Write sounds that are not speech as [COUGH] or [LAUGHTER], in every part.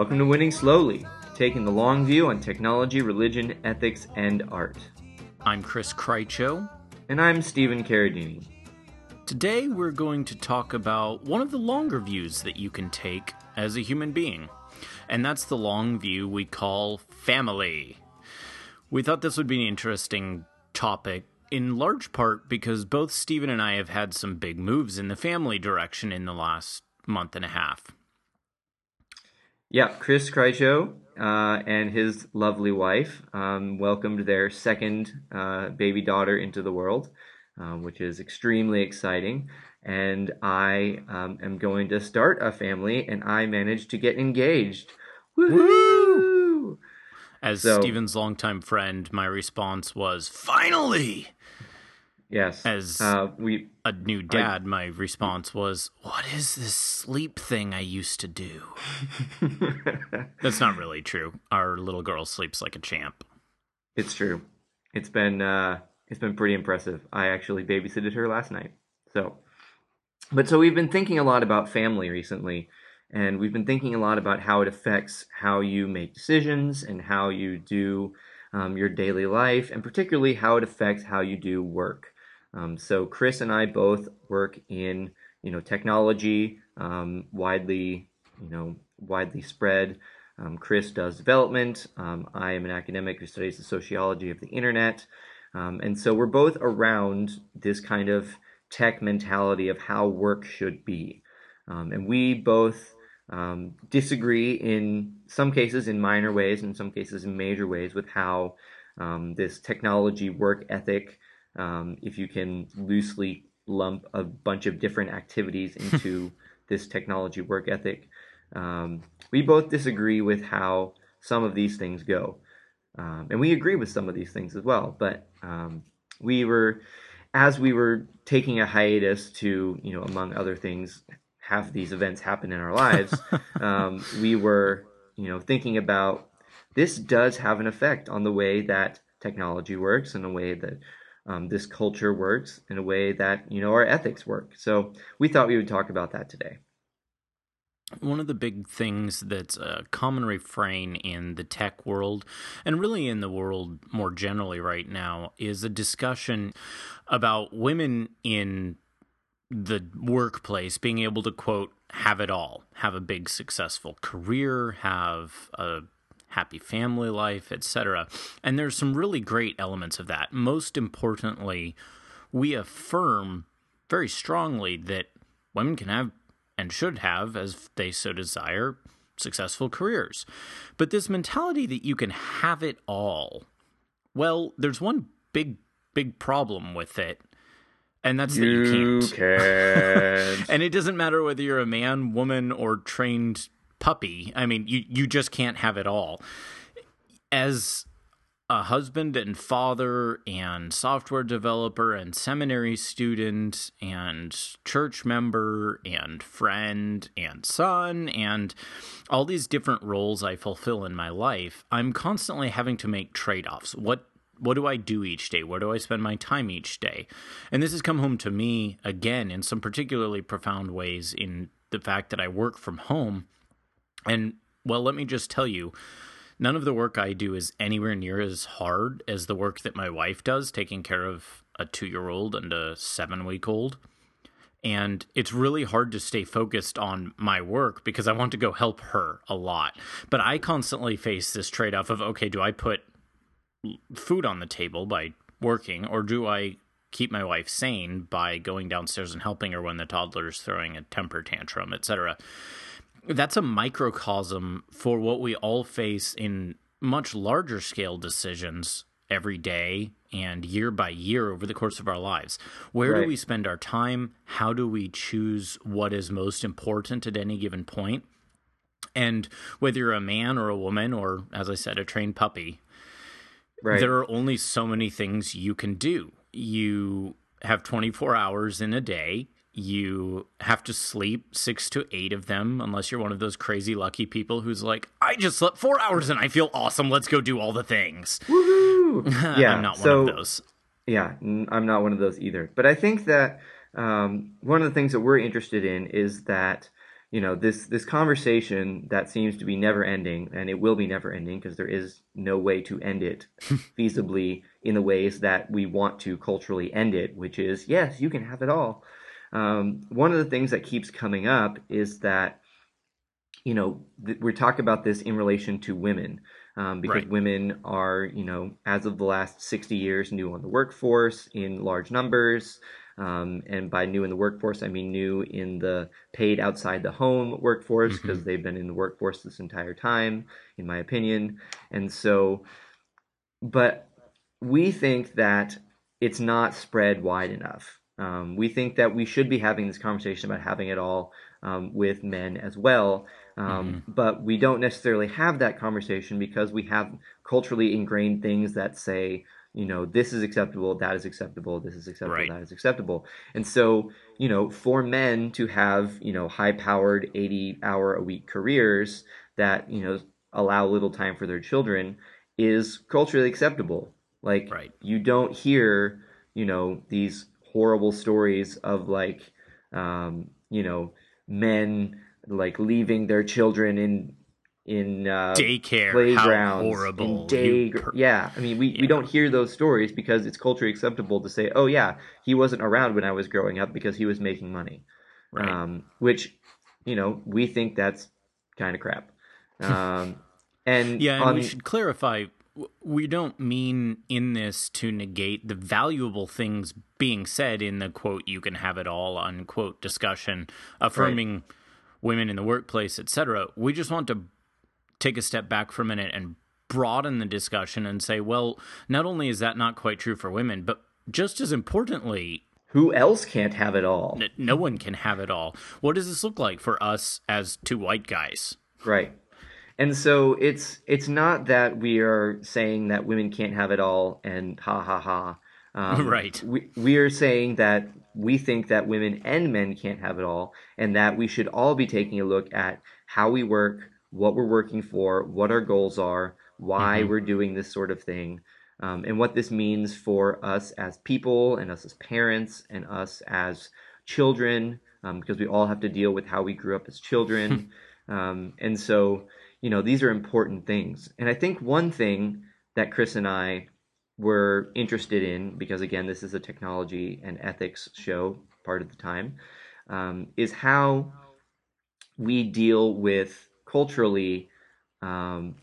Welcome to Winning Slowly, taking the long view on technology, religion, ethics, and art. I'm Chris Krycho. And I'm Stephen Carradini. Today we're going to talk about one of the longer views that you can take as a human being, and that's the long view we call family. We thought this would be an interesting topic in large part because both Stephen and I have had some big moves in the family direction in the last month and a half. Yeah, Chris Krycho uh, and his lovely wife um, welcomed their second uh, baby daughter into the world, uh, which is extremely exciting. And I um, am going to start a family, and I managed to get engaged. Woo! As so, Stephen's longtime friend, my response was, "Finally!" Yes. As uh, we a new dad, I, my response was, "What is this sleep thing I used to do?" [LAUGHS] That's not really true. Our little girl sleeps like a champ. It's true. It's been uh, it's been pretty impressive. I actually babysitted her last night. So, but so we've been thinking a lot about family recently, and we've been thinking a lot about how it affects how you make decisions and how you do um, your daily life, and particularly how it affects how you do work. Um, so Chris and I both work in you know technology, um, widely you know widely spread. Um, Chris does development. Um, I am an academic who studies the sociology of the internet, um, and so we're both around this kind of tech mentality of how work should be, um, and we both. disagree in some cases in minor ways, in some cases in major ways, with how this technology work ethic um, if you can loosely lump a bunch of different activities [LAUGHS] into this technology work ethic. Um, we both disagree with how some of these things go. Um, and we agree with some of these things as well. But um, we were, as we were taking a hiatus to, you know, among other things, have these events happen in our lives, [LAUGHS] um, we were, you know, thinking about this does have an effect on the way that technology works and the way that um, this culture works in a way that you know our ethics work. So we thought we would talk about that today. One of the big things that's a common refrain in the tech world and really in the world more generally right now is a discussion about women in the workplace being able to quote have it all have a big successful career have a happy family life, etc. And there's some really great elements of that. Most importantly, we affirm very strongly that women can have and should have, as they so desire, successful careers. But this mentality that you can have it all, well, there's one big, big problem with it. And that's you that you can't. [LAUGHS] can and it doesn't matter whether you're a man, woman, or trained puppy. I mean, you you just can't have it all. As a husband and father and software developer and seminary student and church member and friend and son and all these different roles I fulfill in my life, I'm constantly having to make trade-offs. What what do I do each day? Where do I spend my time each day? And this has come home to me again in some particularly profound ways in the fact that I work from home and well, let me just tell you, none of the work I do is anywhere near as hard as the work that my wife does, taking care of a two year old and a seven week old. And it's really hard to stay focused on my work because I want to go help her a lot. But I constantly face this trade off of okay, do I put food on the table by working, or do I keep my wife sane by going downstairs and helping her when the toddler's throwing a temper tantrum, etc that's a microcosm for what we all face in much larger scale decisions every day and year by year over the course of our lives. Where right. do we spend our time? How do we choose what is most important at any given point? And whether you're a man or a woman, or as I said, a trained puppy, right. there are only so many things you can do. You have 24 hours in a day you have to sleep six to eight of them unless you're one of those crazy lucky people who's like i just slept four hours and i feel awesome. Let's go do all the things. [LAUGHS] Woohoo! yeah i'm not so, one of those. yeah i'm not one of those either. But i think that um, one of the things that we're interested in is that you know this this conversation that seems to be never ending and it will be never ending because there is no way to end it [LAUGHS] feasibly in the ways that we want to culturally end it which is yes you can have it all um, one of the things that keeps coming up is that you know th- we're talking about this in relation to women um, because Right. women are you know as of the last 60 years new on the workforce in large numbers um, and by new in the workforce, I mean new in the paid outside the home workforce because they've been in the workforce this entire time, in my opinion. And so, but we think that it's not spread wide enough. Um, we think that we should be having this conversation about having it all um, with men as well. Um, But we don't necessarily have that conversation because we have culturally ingrained things that say, you know, this is acceptable, that is acceptable, this is acceptable, Right. that is acceptable. And so, you know, for men to have, you know, high powered 80 hour a week careers that, you know, allow little time for their children is culturally acceptable. Like, Right. you don't hear, you know, these horrible stories of like, um, you know, men like leaving their children in in uh, Daycare, playgrounds, how horrible. in day, per- yeah. I mean, we, we don't hear those stories because it's culturally acceptable to say, oh yeah, he wasn't around when I was growing up because he was making money, Right. um, which you know we think that's kind of crap. [LAUGHS] Um, and Yeah, and on, we should clarify we don't mean in this to negate the valuable things being said in the quote you can have it all unquote discussion affirming women in the workplace etc we just want to take a step back for a minute and broaden the discussion and say well not only is that not quite true for women but just as importantly who else can't have it all? no one can have it all what does this look like for us as two white guys Right. And so it's it's not that we are saying that women can't have it all and ha ha ha. Um, [LAUGHS] Right. We we are saying that we think that women and men can't have it all, and that we should all be taking a look at how we work, what we're working for, what our goals are, why we're doing this sort of thing, um, and what this means for us as people, and us as parents, and us as children, um, because we all have to deal with how we grew up as children. [LAUGHS] um, and so, you know, these are important things. And I think one thing that Chris and I were interested in, because again, this is a technology and ethics show part of the time, um, is how we deal with culturally um,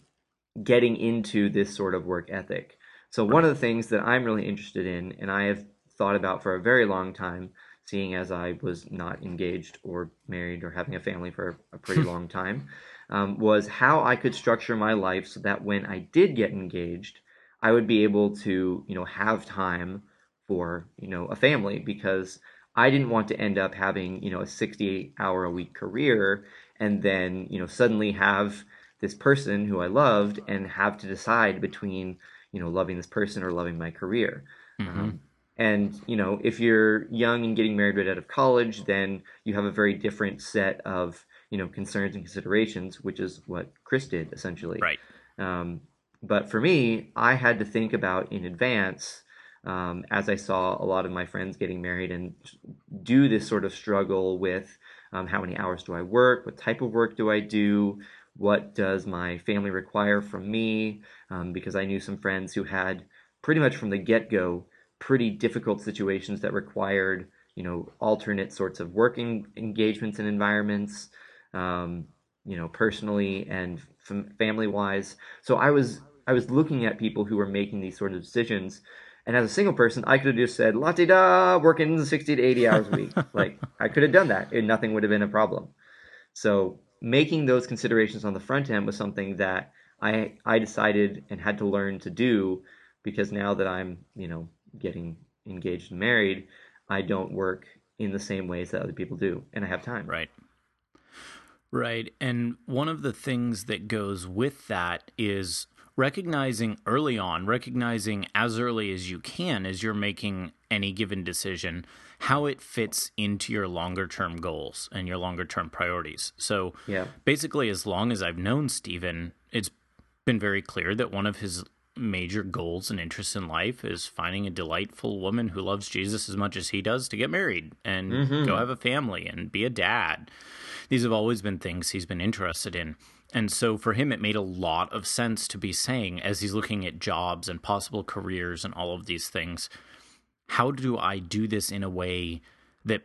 getting into this sort of work ethic. So, one of the things that I'm really interested in, and I have thought about for a very long time, seeing as I was not engaged or married or having a family for a pretty [LAUGHS] long time, um, was how I could structure my life so that when I did get engaged, I would be able to, you know, have time for, you know, a family because I didn't want to end up having, you know, a 68 hour a week career and then, you know, suddenly have this person who I loved and have to decide between, you know, loving this person or loving my career. Um, and you know, if you're young and getting married right out of college, then you have a very different set of you know concerns and considerations, which is what Chris did essentially. right. Um, but for me, I had to think about in advance um, as I saw a lot of my friends getting married and do this sort of struggle with um, how many hours do I work, what type of work do I do, what does my family require from me, um, because I knew some friends who had pretty much from the get go pretty difficult situations that required you know alternate sorts of working engagements and environments um, you know personally and fam- family wise so i was i was looking at people who were making these sort of decisions. And as a single person i could have just said la da working 60 to 80 hours a week. [LAUGHS] Like i could have done that and nothing would have been a problem. So making those considerations on the front end was something that i i decided and had to learn to do because now that i'm you know getting engaged and married i don't work in the same ways that other people do and i have time. Right. Right. And one of the things that goes with that is recognizing early on, recognizing as early as you can as you're making any given decision, how it fits into your longer term goals and your longer term priorities. So Yeah. basically, as long as I've known Stephen, it's been very clear that one of his major goals and interests in life is finding a delightful woman who loves Jesus as much as he does to get married and mm-hmm. go have a family and be a dad. These have always been things he's been interested in. And so for him, it made a lot of sense to be saying, as he's looking at jobs and possible careers and all of these things, how do I do this in a way that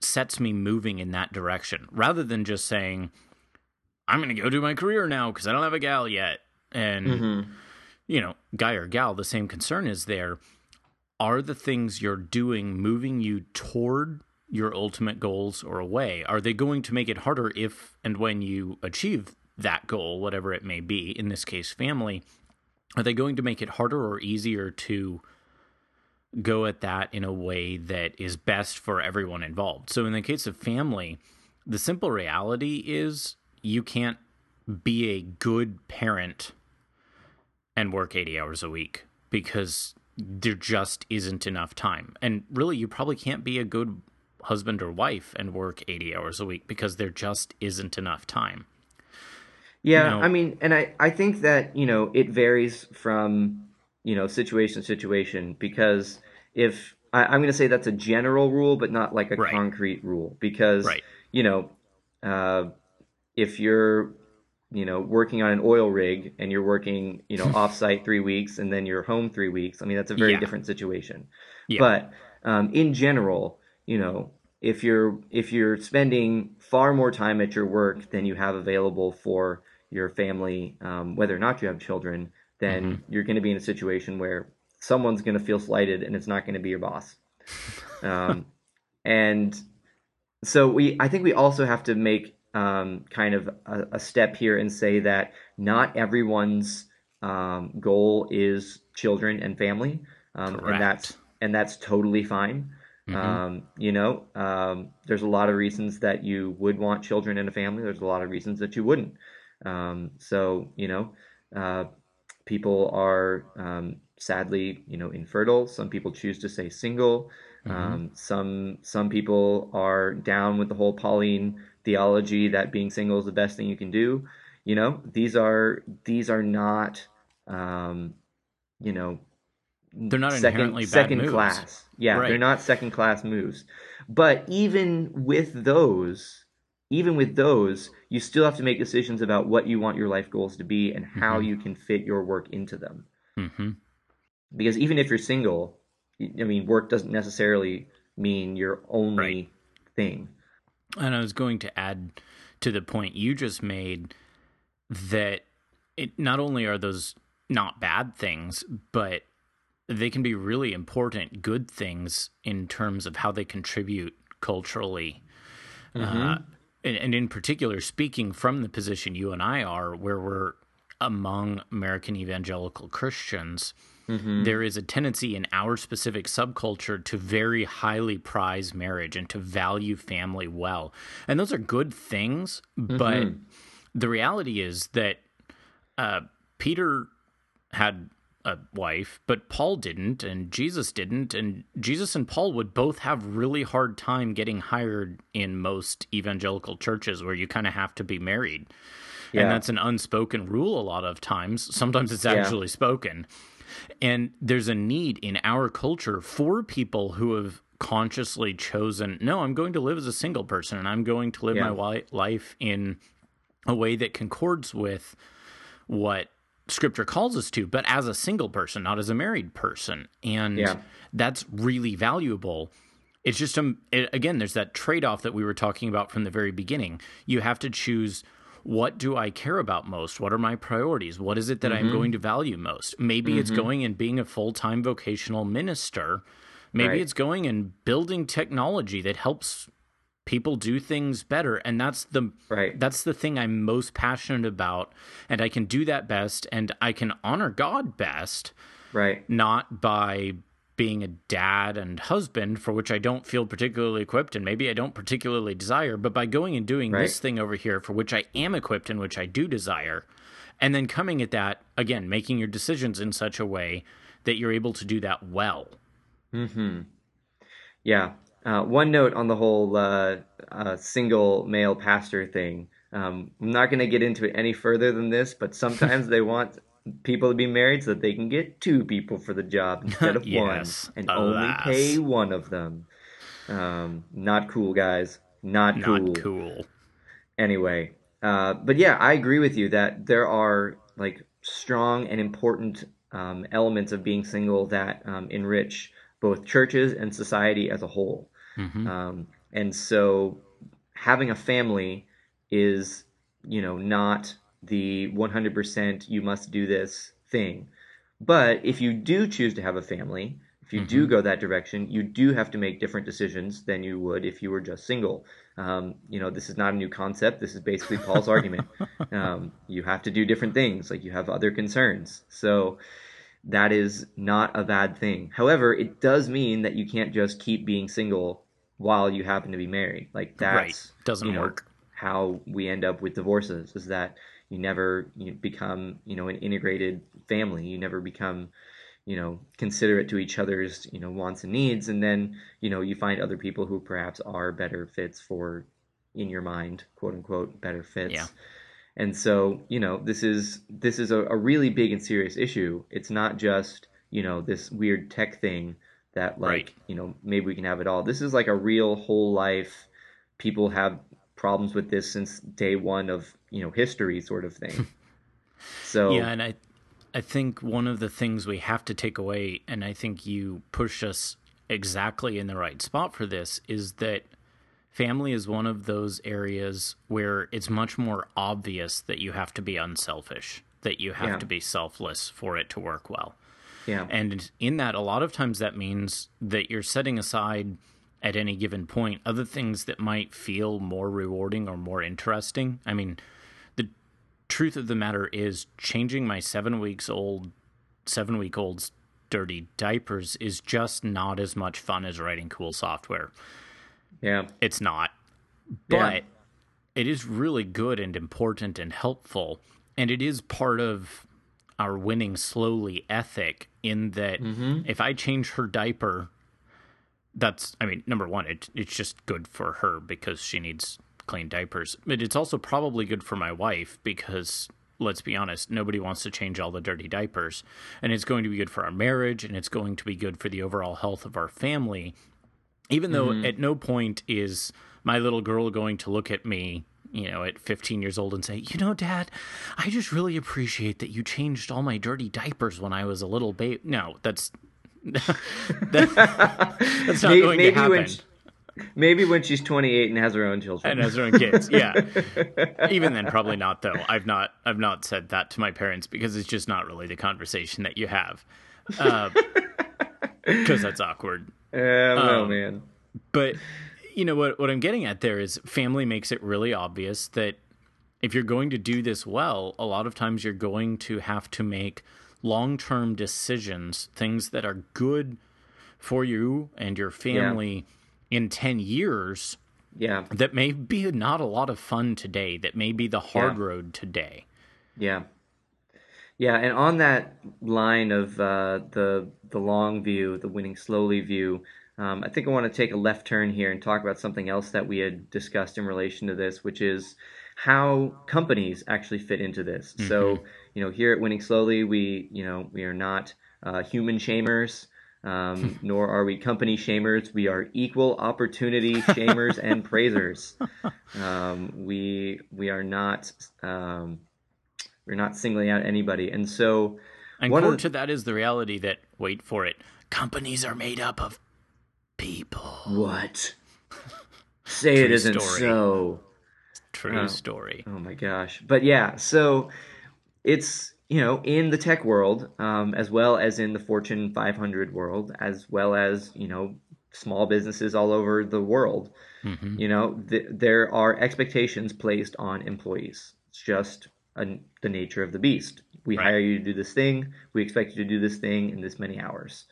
sets me moving in that direction rather than just saying, I'm going to go do my career now because I don't have a gal yet. And, mm-hmm. you know, guy or gal, the same concern is there. Are the things you're doing moving you toward your ultimate goals or away? Are they going to make it harder if and when you achieve that goal, whatever it may be, in this case, family? Are they going to make it harder or easier to go at that in a way that is best for everyone involved? So, in the case of family, the simple reality is you can't be a good parent and work 80 hours a week because there just isn't enough time. And really, you probably can't be a good husband or wife and work 80 hours a week because there just isn't enough time. Yeah, you know, I mean, and I, I think that, you know, it varies from, you know, situation to situation because if I, am going to say that's a general rule, but not like a right. concrete rule because, right. you know, uh, if you're you know working on an oil rig and you're working you know [LAUGHS] offsite three weeks and then you're home three weeks i mean that's a very yeah. different situation yeah. but um, in general you know if you're if you're spending far more time at your work than you have available for your family um, whether or not you have children then mm-hmm. you're going to be in a situation where someone's going to feel slighted and it's not going to be your boss [LAUGHS] um, and so we i think we also have to make um, kind of a, a, step here and say that not everyone's um, goal is children and family, um, and that's and that's totally fine. Mm-hmm. Um, you know, um, there's a lot of reasons that you would want children in a family. There's a lot of reasons that you wouldn't. Um, so you know, uh, people are sadly, you know, infertile. Some people choose to stay single. Mm-hmm. some some people are down with the whole Pauline theology that being single is the best thing you can do. You know, these are these are not, um, you know, they're not second, inherently second moves. class. Yeah, right. they're not second class moves. But even with those, even with those, you still have to make decisions about what you want your life goals to be and how mm-hmm. you can fit your work into them. Mm-hmm. Because even if you're single, I mean, work doesn't necessarily mean your only right. thing. And I was going to add to the point you just made that it not only are those not bad things, but they can be really important, good things in terms of how they contribute culturally. Mm-hmm. Uh, and, and, in particular, speaking from the position you and I are, where we're among American evangelical Christians, Mm-hmm. There is a tendency in our specific subculture to very highly prize marriage and to value family well. And those are good things, mm-hmm. but the reality is that uh, Peter had a wife, but Paul didn't, and Jesus didn't, and Jesus and Paul would both have really hard time getting hired in most evangelical churches where you kind of have to be married. Yeah. And that's an unspoken rule a lot of times. Sometimes it's actually yeah. spoken. And there's a need in our culture for people who have consciously chosen, no, I'm going to live as a single person and I'm going to live yeah. my life in a way that concords with what scripture calls us to, but as a single person, not as a married person. And yeah. that's really valuable. It's just, um, it, again, there's that trade off that we were talking about from the very beginning. You have to choose what do I care about most? What are my priorities? What is it that mm-hmm. I'm going to value most? Maybe mm-hmm. it's going and being a full time vocational minister. Maybe right. it's going and building technology that helps people do things better and that's the right. that's the thing I'm most passionate about and I can do that best and I can honor God best right not by being a dad and husband for which I don't feel particularly equipped and maybe I don't particularly desire, but by going and doing right. this thing over here for which I am equipped and which I do desire, and then coming at that again, making your decisions in such a way that you're able to do that well. Hmm. Yeah. Uh, one note on the whole uh, uh, single male pastor thing. Um, I'm not going to get into it any further than this, but sometimes [LAUGHS] they want people to be married so that they can get two people for the job [LAUGHS] instead of yes, one and alas. only pay one of them. Um, not cool, guys. Not cool. Not cool. anyway, uh, but yeah, I agree with you that there are like strong and important um, elements of being single that um, enrich both churches and society as a whole. Mm-hmm. Um, and so having a family is, you know, not the 100% you must do this thing. But if you do choose to have a family, if you do Mm-hmm. go that direction, you do have to make different decisions than you would if you were just single. Um, you know, this is not a new concept. This is basically Paul's argument. [LAUGHS] Um, you have to do different things, like you have other concerns. So that is not a bad thing. However, it does mean that you can't just keep being single while you happen to be married. Like that's Right. Doesn't you know, work. How we end up with divorces is that you never you become you know an integrated family. You never become you know considerate to each other's you know wants and needs, and then you know you find other people who perhaps are better fits for in your mind, quote unquote, better fits. Yeah. And so, you know, this is this is a, a really big and serious issue. It's not just, you know, this weird tech thing that like, Right. you know, maybe we can have it all. This is like a real whole life people have problems with this since day one of, you know, history sort of thing. [LAUGHS] so Yeah, and I I think one of the things we have to take away, and I think you push us exactly in the right spot for this, is that family is one of those areas where it's much more obvious that you have to be unselfish, that you have Yeah. to be selfless for it to work well. Yeah. And in that, a lot of times that means that you're setting aside at any given point other things that might feel more rewarding or more interesting. I mean, the truth of the matter is changing my seven weeks old, seven week old's dirty diapers is just not as much fun as writing cool software. yeah. It's not. Yeah. But it is really good and important and helpful. And it is part of our winning slowly ethic in that Mm-hmm. if I change her diaper, that's, I mean, number one, it, it's just good for her because she needs clean diapers. But it's also probably good for my wife because, let's be honest, nobody wants to change all the dirty diapers. And it's going to be good for our marriage and it's going to be good for the overall health of our family even though at no point is my little girl going to look at me you know at 15 years old and say you know dad i just really appreciate that you changed all my dirty diapers when i was a little baby no that's [LAUGHS] that, that's not May- going maybe to happen. when she- maybe when she's 28 and has her own children. and has her own kids yeah. [LAUGHS] Even then probably not though. I've not i've not said that to my parents because it's just not really the conversation that you have because that's awkward. [LAUGHS] Uh, Um, man. But you know what what I'm getting at there is family makes it really obvious that if you're going to do this well, a lot of times you're going to have to make long-term decisions, things that are good for you and your family in 10 years Yeah. that may be not a lot of fun today, that may be the hard Yeah. road today. Yeah. Yeah, and on that line of uh, the the long view, the winning slowly view, um, I think I want to take a left turn here and talk about something else that we had discussed in relation to this, which is how companies actually fit into this. So, you know, here at Winning Slowly, we, you know, we are not uh, human shamers, um, [LAUGHS] nor are we company shamers. We are equal opportunity shamers and [LAUGHS] praisers. Um, we we are not. Um, we're not singling out anybody. And so, And core the- to that is the reality that wait for it, companies are made up of people. what? Say it isn't story. so. True Oh. story. Oh my gosh. But yeah, so it's, you know, in the tech world, um, as well as in the Fortune 500 world, as well as, you know, small businesses all over the world, hmm you know, th- there are expectations placed on employees. It's just a, the nature of the beast. We Right. hire you to do this thing. We expect you to do this thing in this many hours.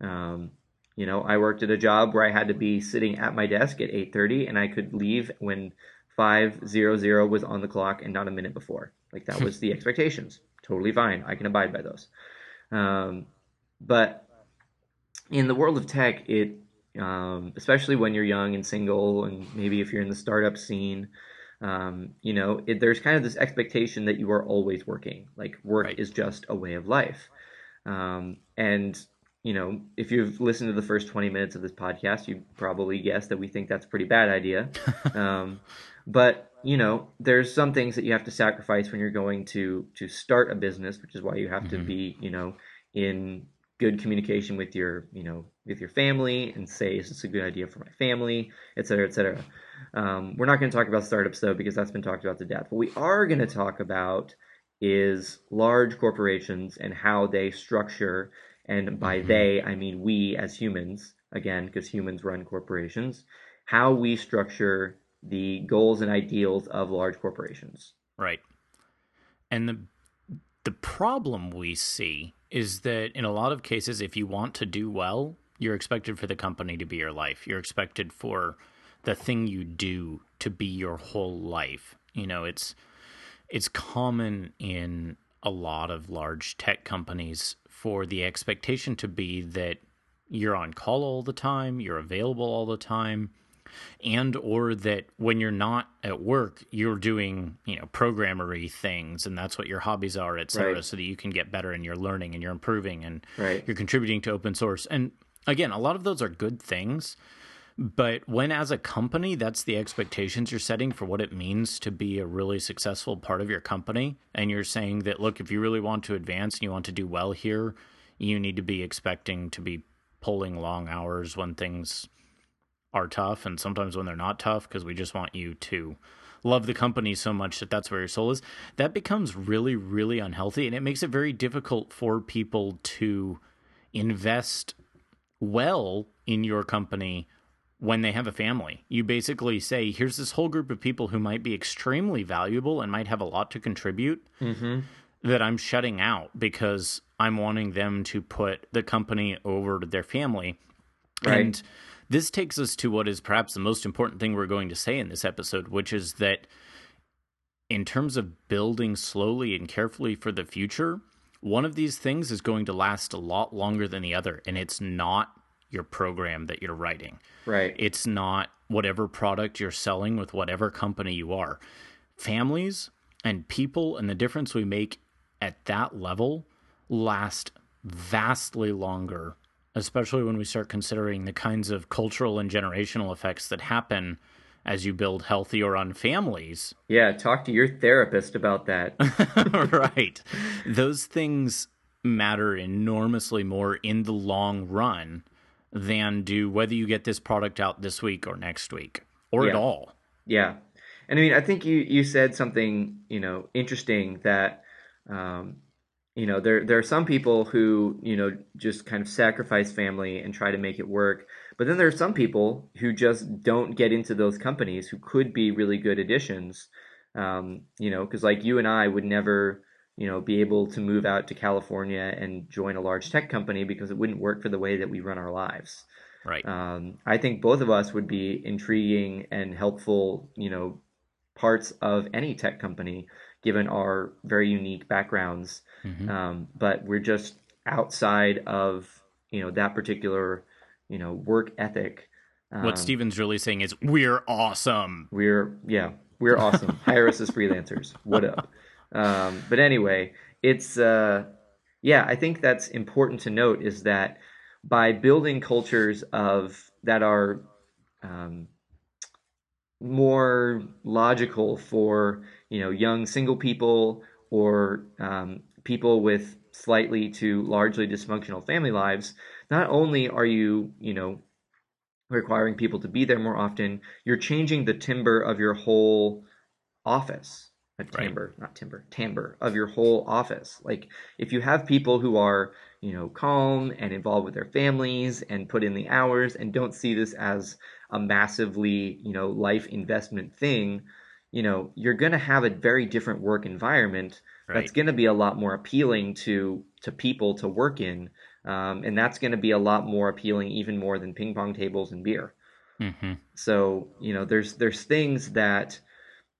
Um, you know, I worked at a job where I had to be sitting at my desk at 8:30, and I could leave when 5:00 was on the clock and not a minute before. Like that was the expectations. Totally fine. I can abide by those. Um, but in the world of tech, it um, especially when you're young and single, and maybe if you're in the startup scene, um, you know, it, there's kind of this expectation that you are always working. Like work Right. is just a way of life. Um, and you know, if you've listened to the first 20 minutes of this podcast, you probably guessed that we think that's a pretty bad idea. [LAUGHS] um, but you know, there's some things that you have to sacrifice when you're going to to start a business, which is why you have mm-hmm. to be, you know, in good communication with your, you know, with your family and say, is this a good idea for my family, et cetera, et cetera. Um, we're not going to talk about startups though, because that's been talked about to death. What we are going to talk about is large corporations and how they structure, and by mm-hmm. they, I mean we as humans, again, because humans run corporations, how we structure the goals and ideals of large corporations. Right. And the the problem we see is that in a lot of cases if you want to do well, you're expected for the company to be your life. You're expected for the thing you do to be your whole life. You know, it's it's common in a lot of large tech companies for the expectation to be that you're on call all the time, you're available all the time, and or that when you're not at work you're doing you know programmery things and that's what your hobbies are etc right. so that you can get better and you're learning and you're improving and right. you're contributing to open source and again a lot of those are good things but when as a company that's the expectations you're setting for what it means to be a really successful part of your company and you're saying that look if you really want to advance and you want to do well here you need to be expecting to be pulling long hours when things are tough and sometimes when they're not tough because we just want you to love the company so much that that's where your soul is. That becomes really really unhealthy and it makes it very difficult for people to invest well in your company when they have a family. You basically say, here's this whole group of people who might be extremely valuable and might have a lot to contribute mm-hmm. that I'm shutting out because I'm wanting them to put the company over to their family. Right. And this takes us to what is perhaps the most important thing we're going to say in this episode, which is that in terms of building slowly and carefully for the future, one of these things is going to last a lot longer than the other, and it's not your program that you're writing. Right. It's not whatever product you're selling with whatever company you are. Families and people and the difference we make at that level last vastly longer especially when we start considering the kinds of cultural and generational effects that happen as you build healthy or on families. Yeah, talk to your therapist about that. [LAUGHS] right. Those things matter enormously more in the long run than do whether you get this product out this week or next week or yeah. at all. Yeah. And I mean, I think you, you said something, you know, interesting that um, you know there there are some people who you know just kind of sacrifice family and try to make it work but then there are some people who just don't get into those companies who could be really good additions um, you know because like you and i would never you know be able to move out to california and join a large tech company because it wouldn't work for the way that we run our lives right um, i think both of us would be intriguing and helpful you know parts of any tech company given our very unique backgrounds. Mm-hmm. Um, but we're just outside of you know that particular you know work ethic. Um, what Stephen's really saying is we're awesome. We're yeah, we're awesome. [LAUGHS] Hire us as freelancers. What up? Um, but anyway, it's uh, yeah, I think that's important to note is that by building cultures of that are um, more logical for you know young single people or um, people with slightly to largely dysfunctional family lives not only are you you know requiring people to be there more often you're changing the timber of your whole office a timbre right. not timber timbre of your whole office like if you have people who are you know calm and involved with their families and put in the hours and don't see this as a massively you know life investment thing you know you're going to have a very different work environment right. that's going to be a lot more appealing to to people to work in um, and that's going to be a lot more appealing even more than ping pong tables and beer mm-hmm. so you know there's there's things that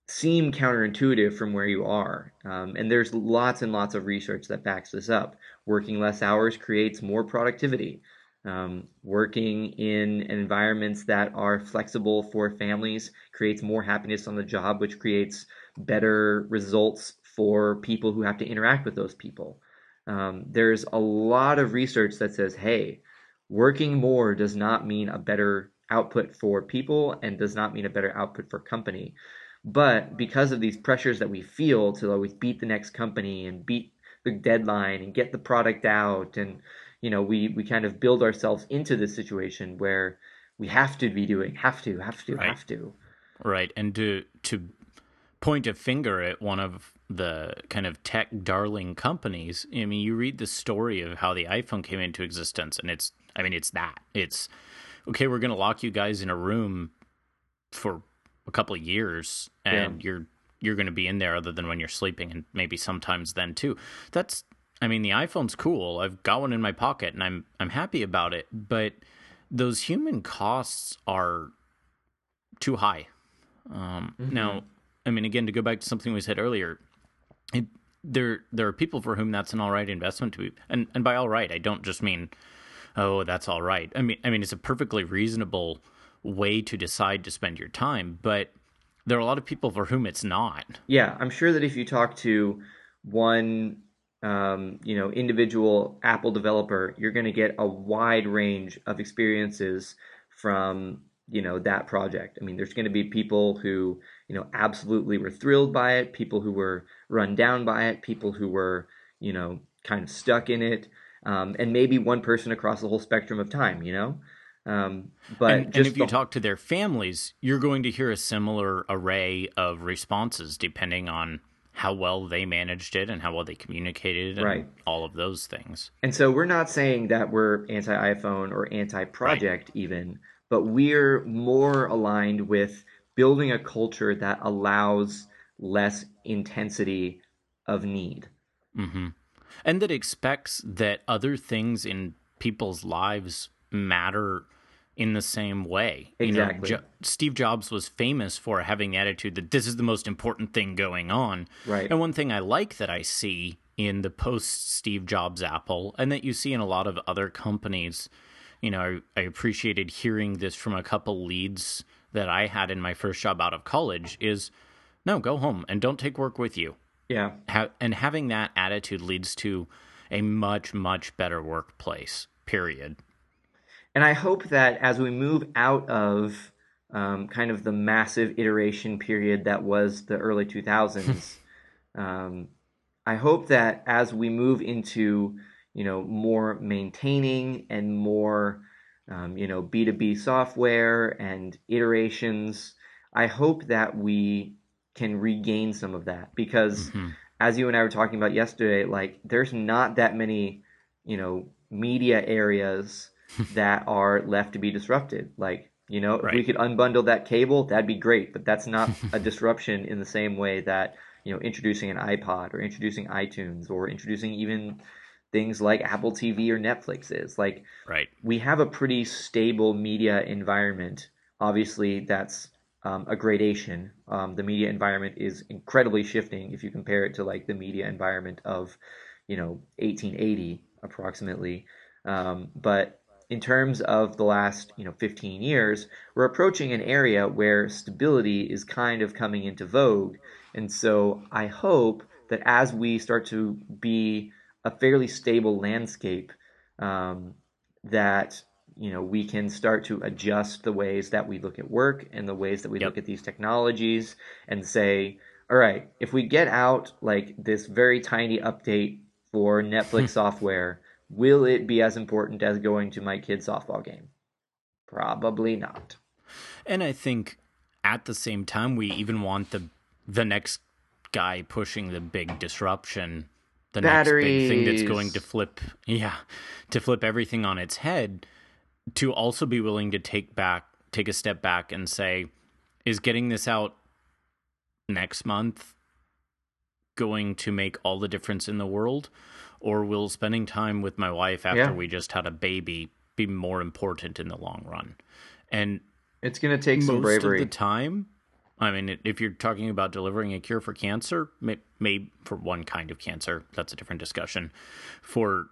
seem counterintuitive from where you are um, and there's lots and lots of research that backs this up working less hours creates more productivity um, working in environments that are flexible for families creates more happiness on the job, which creates better results for people who have to interact with those people. Um, there's a lot of research that says, hey, working more does not mean a better output for people and does not mean a better output for company. But because of these pressures that we feel to always beat the next company and beat the deadline and get the product out and you know we we kind of build ourselves into this situation where we have to be doing have to have to Right. have to Right. And to to point a finger at one of the kind of tech darling companies, I mean, you read the story of how the iPhone came into existence and it's I mean, it's that. It's okay, we're going to lock you guys in a room for a couple of years and you're you're going to be in there other than when you're sleeping and maybe sometimes then too. That's I mean, the iPhone's cool. I've got one in my pocket and I'm I'm happy about it, but those human costs are too high. Um, Now, I mean, again, to go back to something we said earlier, it, there there are people for whom that's an all right investment to be, and and by all right, I don't just mean, oh, that's all right. I mean, I mean, it's a perfectly reasonable way to decide to spend your time, but there are a lot of people for whom it's not. Yeah, I'm sure that if you talk to one, um, you know, individual Apple developer, you're going to get a wide range of experiences from, you know, that project. I mean, there's going to be people who, you know, absolutely were thrilled by it, people who were run down by it, people who were, you know, kind of stuck in it, um, and maybe one person across the whole spectrum of time, you know. Um, but and, and if you talk to their families, you're going to hear a similar array of responses depending on how well they managed it and how well they communicated and Right. all of those things. And so we're not saying that we're anti iPhone or anti project, even, but we're more aligned with building a culture that allows less intensity of need. hmm And that expects that other things in people's lives matter in the same way. Exactly. You know, jo- Steve Jobs was famous for having the attitude that this is the most important thing going on. Right. And one thing I like that I see in the post Steve Jobs Apple, and that you see in a lot of other companies, you know, I, I appreciated hearing this from a couple leads that I had in my first job out of college is no, go home and don't take work with you Yeah. ha- and having that attitude leads to a much much better workplace period And I hope that as we move out of um, kind of the massive iteration period that was the early 2000s, [LAUGHS] um, I hope that as we move into, you know, more maintaining and more, um, you know, B2B software and iterations, I hope that we can regain some of that because Mhm. as you and I were talking about yesterday, like there's not that many, you know, media areas that are left to be disrupted. Like, you know, if we could unbundle that cable, that'd be great, but that's not a disruption in the same way that, you know, introducing an iPod or introducing iTunes or introducing even things like Apple TV or Netflix is. Like right we have a pretty stable media environment. Obviously, that's um, a gradation. Um, the media environment is incredibly shifting if you compare it to like the media environment of, you know, 1880 approximately. Um, but in terms of the last, you know, 15 years, we're approaching an area where stability is kind of coming into vogue. And so I hope that as we start to be a fairly stable landscape, um, that you know we can start to adjust the ways that we look at work and the ways that we Yep. look at these technologies and say all right if we get out like this very tiny update for netflix [LAUGHS] software will it be as important as going to my kid's softball game? Probably not. And i think at the same time we even want the the next guy pushing the big disruption the next big thing that's going to flip yeah to flip everything on its head to also be willing to take back take a step back and say is getting this out next month going to make all the difference in the world or will spending time with my wife after Yeah. we just had a baby be more important in the long run and it's going to take some most bravery of the time i mean if you're talking about delivering a cure for cancer maybe may for one kind of cancer that's a different discussion for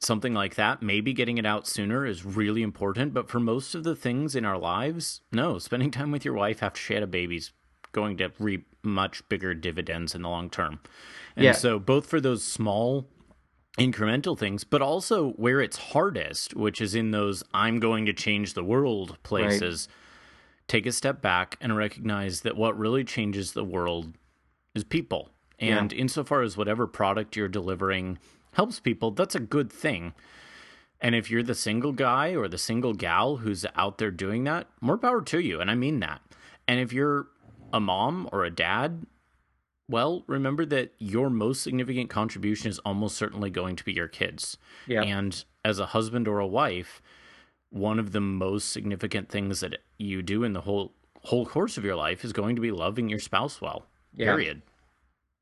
something like that maybe getting it out sooner is really important but for most of the things in our lives no spending time with your wife after she had a baby's going to reap much bigger dividends in the long term and Yeah. so both for those small incremental things, but also where it's hardest, which is in those I'm going to change the world places. take a step back and recognize that what really changes the world is people. And yeah. insofar as whatever product you're delivering helps people, that's a good thing. And if you're the single guy or the single gal who's out there doing that, more power to you. And I mean that. And if you're a mom or a dad, well, remember that your most significant contribution is almost certainly going to be your kids. Yeah. And as a husband or a wife, one of the most significant things that you do in the whole whole course of your life is going to be loving your spouse well. Yeah. Period.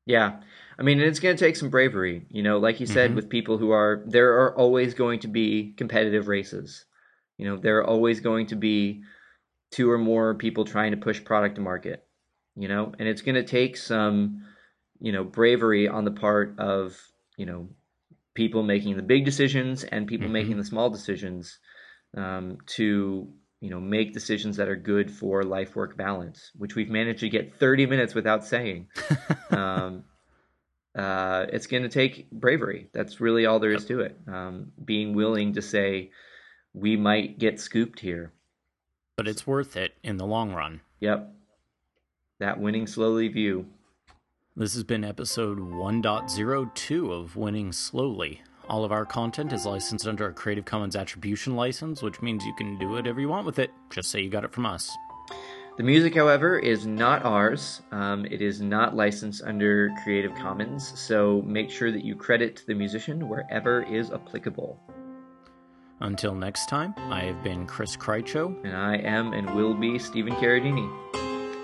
Yeah. I mean, it's going to take some bravery. You know, like you said, mm-hmm. with people who are, there are always going to be competitive races. You know, there are always going to be two or more people trying to push product to market. You know, and it's going to take some, you know, bravery on the part of, you know, people making the big decisions and people mm-hmm. making the small decisions um, to you know make decisions that are good for life work balance which we've managed to get 30 minutes without saying. [LAUGHS] Um, uh, it's going to take bravery. That's really all there is to it. Um, being willing to say we might get scooped here. But it's worth it in the long run. Yep that winning slowly view this has been episode 1.02 of winning slowly all of our content is licensed under a Creative Commons Attribution license, which means you can do whatever you want with it. Just say you got it from us. The music, however, is not ours. Um, it is not licensed under Creative Commons, so make sure that you credit the musician wherever is applicable. Until next time, I have been Chris Krycho. And I am and will be Stephen Carradini.